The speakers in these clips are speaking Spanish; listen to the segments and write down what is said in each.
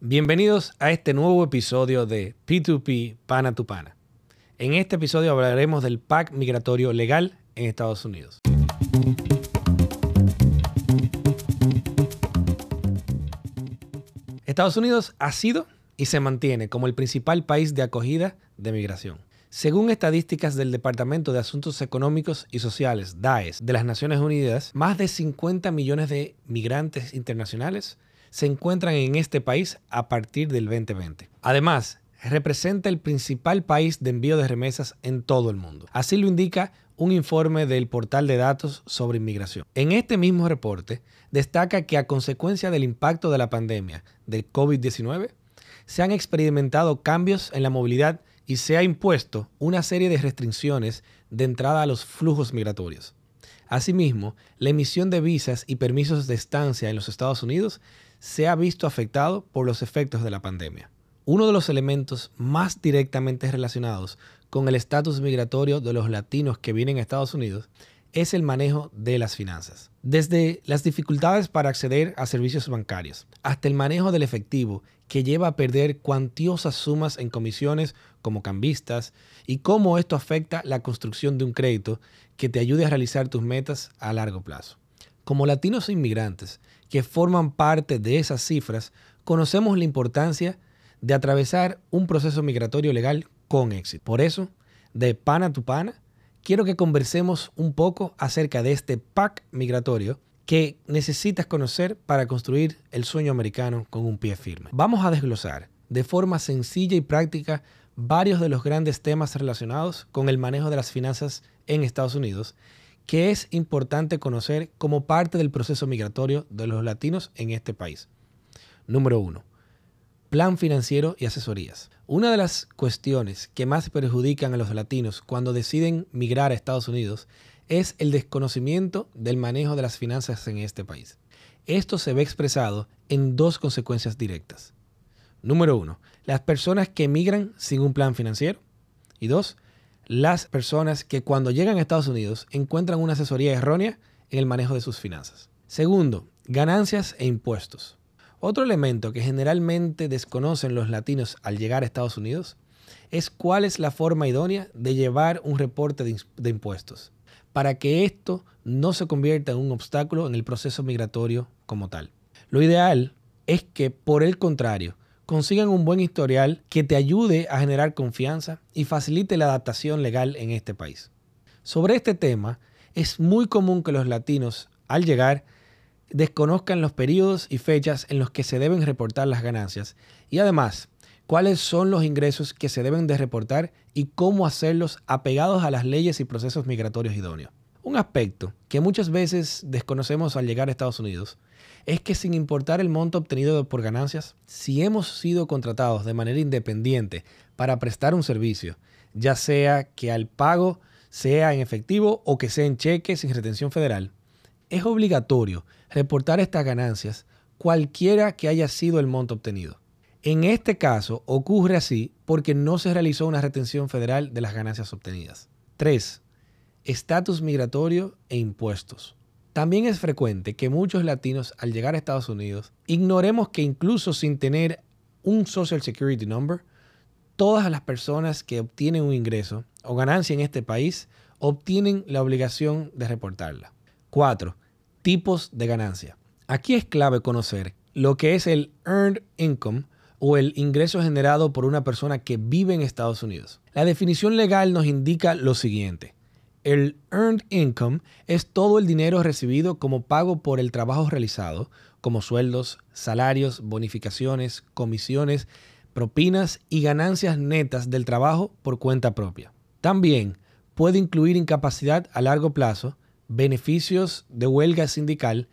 Bienvenidos a este nuevo episodio de P2P Pana tu Pana. En este episodio hablaremos del PAC migratorio legal en Estados Unidos. Estados Unidos ha sido y se mantiene como el principal país de acogida de migración. Según estadísticas del Departamento de Asuntos Económicos y Sociales, DAES, de las Naciones Unidas, más de 50 millones de migrantes internacionales se encuentran en este país a partir del 2020. Además, representa el principal país de envío de remesas en todo el mundo. Así lo indica un informe del portal de datos sobre inmigración. En este mismo reporte destaca que a consecuencia del impacto de la pandemia del COVID-19, se han experimentado cambios en la movilidad y se ha impuesto una serie de restricciones de entrada a los flujos migratorios. Asimismo, la emisión de visas y permisos de estancia en los Estados Unidos se ha visto afectado por los efectos de la pandemia. Uno de los elementos más directamente relacionados con el estatus migratorio de los latinos que vienen a Estados Unidos es el manejo de las finanzas. Desde las dificultades para acceder a servicios bancarios hasta el manejo del efectivo que lleva a perder cuantiosas sumas en comisiones como cambistas y cómo esto afecta la construcción de un crédito que te ayude a realizar tus metas a largo plazo. Como latinos inmigrantes que forman parte de esas cifras, conocemos la importancia de atravesar un proceso migratorio legal con éxito. Por eso, de pana tu pana, quiero que conversemos un poco acerca de este pack migratorio que necesitas conocer para construir el sueño americano con un pie firme. Vamos a desglosar de forma sencilla y práctica varios de los grandes temas relacionados con el manejo de las finanzas en Estados Unidos que es importante conocer como parte del proceso migratorio de los latinos en este país. Número uno, plan financiero y asesorías. Una de las cuestiones que más perjudican a los latinos cuando deciden migrar a Estados Unidos es el desconocimiento del manejo de las finanzas en este país. Esto se ve expresado en dos consecuencias directas. Número uno, las personas que migran sin un plan financiero. Y dos, las personas que cuando llegan a Estados Unidos encuentran una asesoría errónea en el manejo de sus finanzas. Segundo, ganancias e impuestos. Otro elemento que generalmente desconocen los latinos al llegar a Estados Unidos es cuál es la forma idónea de llevar un reporte de, impuestos, para que esto no se convierta en un obstáculo en el proceso migratorio como tal. Lo ideal es que, por el contrario, consigan un buen historial que te ayude a generar confianza y facilite la adaptación legal en este país. Sobre este tema, es muy común que los latinos, al llegar, desconozcan los periodos y fechas en los que se deben reportar las ganancias y además cuáles son los ingresos que se deben de reportar y cómo hacerlos apegados a las leyes y procesos migratorios idóneos. Un aspecto que muchas veces desconocemos al llegar a Estados Unidos es que sin importar el monto obtenido por ganancias, si hemos sido contratados de manera independiente para prestar un servicio, ya sea que al pago sea en efectivo o que sea en cheque sin retención federal, es obligatorio reportar estas ganancias cualquiera que haya sido el monto obtenido. En este caso ocurre así porque no se realizó una retención federal de las ganancias obtenidas. 3. Estatus migratorio e impuestos. También es frecuente que muchos latinos al llegar a Estados Unidos ignoremos que incluso sin tener un Social Security Number, todas las personas que obtienen un ingreso o ganancia en este país obtienen la obligación de reportarla. 4. Tipos de ganancia. Aquí es clave conocer lo que es el Earned Income o el ingreso generado por una persona que vive en Estados Unidos. La definición legal nos indica lo siguiente. El earned income es todo el dinero recibido como pago por el trabajo realizado, como sueldos, salarios, bonificaciones, comisiones, propinas y ganancias netas del trabajo por cuenta propia. También puede incluir incapacidad a largo plazo, beneficios de huelga sindical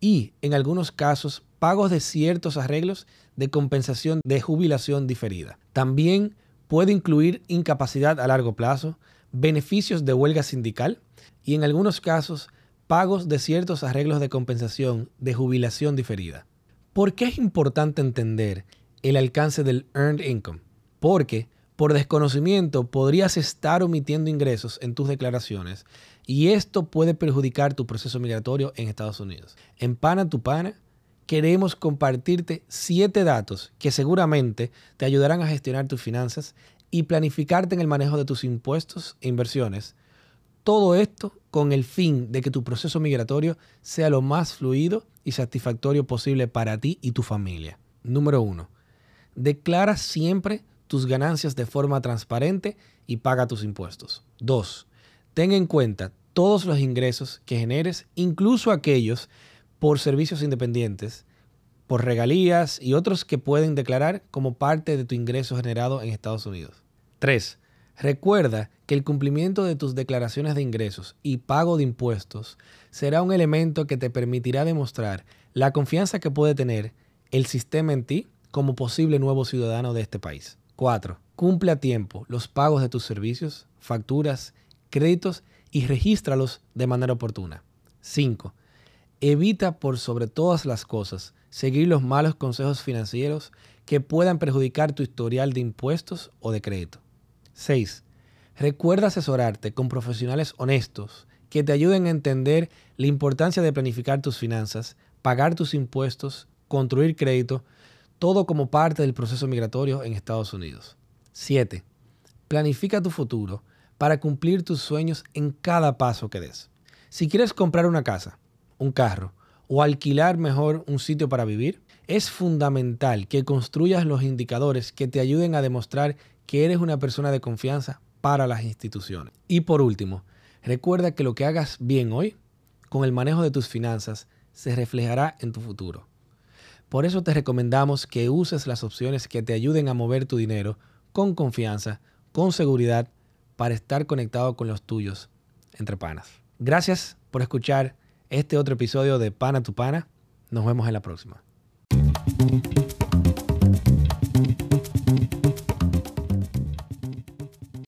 y, en algunos casos, pagos de ciertos arreglos de compensación de jubilación diferida. También puede incluir incapacidad a largo plazo, beneficios de huelga sindical y en algunos casos pagos de ciertos arreglos de compensación de jubilación diferida. ¿Por qué es importante entender el alcance del earned income? Porque por desconocimiento podrías estar omitiendo ingresos en tus declaraciones y esto puede perjudicar tu proceso migratorio en Estados Unidos. En Pana tu Pana queremos compartirte 7 datos que seguramente te ayudarán a gestionar tus finanzas y planificarte en el manejo de tus impuestos e inversiones. Todo esto con el fin de que tu proceso migratorio sea lo más fluido y satisfactorio posible para ti y tu familia. Número 1. Declara siempre tus ganancias de forma transparente y paga tus impuestos. 2. Ten en cuenta todos los ingresos que generes, incluso aquellos por servicios independientes, por regalías y otros que pueden declarar como parte de tu ingreso generado en Estados Unidos. 3. Recuerda que el cumplimiento de tus declaraciones de ingresos y pago de impuestos será un elemento que te permitirá demostrar la confianza que puede tener el sistema en ti como posible nuevo ciudadano de este país. 4. Cumple a tiempo los pagos de tus servicios, facturas, créditos y regístralos de manera oportuna. 5. Evita por sobre todas las cosas seguir los malos consejos financieros que puedan perjudicar tu historial de impuestos o de crédito. 6. Recuerda asesorarte con profesionales honestos que te ayuden a entender la importancia de planificar tus finanzas, pagar tus impuestos, construir crédito, todo como parte del proceso migratorio en Estados Unidos. 7. Planifica tu futuro para cumplir tus sueños en cada paso que des. Si quieres comprar una casa, un carro o alquilar mejor un sitio para vivir, es fundamental que construyas los indicadores que te ayuden a demostrar que eres una persona de confianza para las instituciones. Y por último, recuerda que lo que hagas bien hoy, con el manejo de tus finanzas, se reflejará en tu futuro. Por eso te recomendamos que uses las opciones que te ayuden a mover tu dinero con confianza, con seguridad, para estar conectado con los tuyos entre panas. Gracias por escuchar este otro episodio de Pana tu Pana. Nos vemos en la próxima.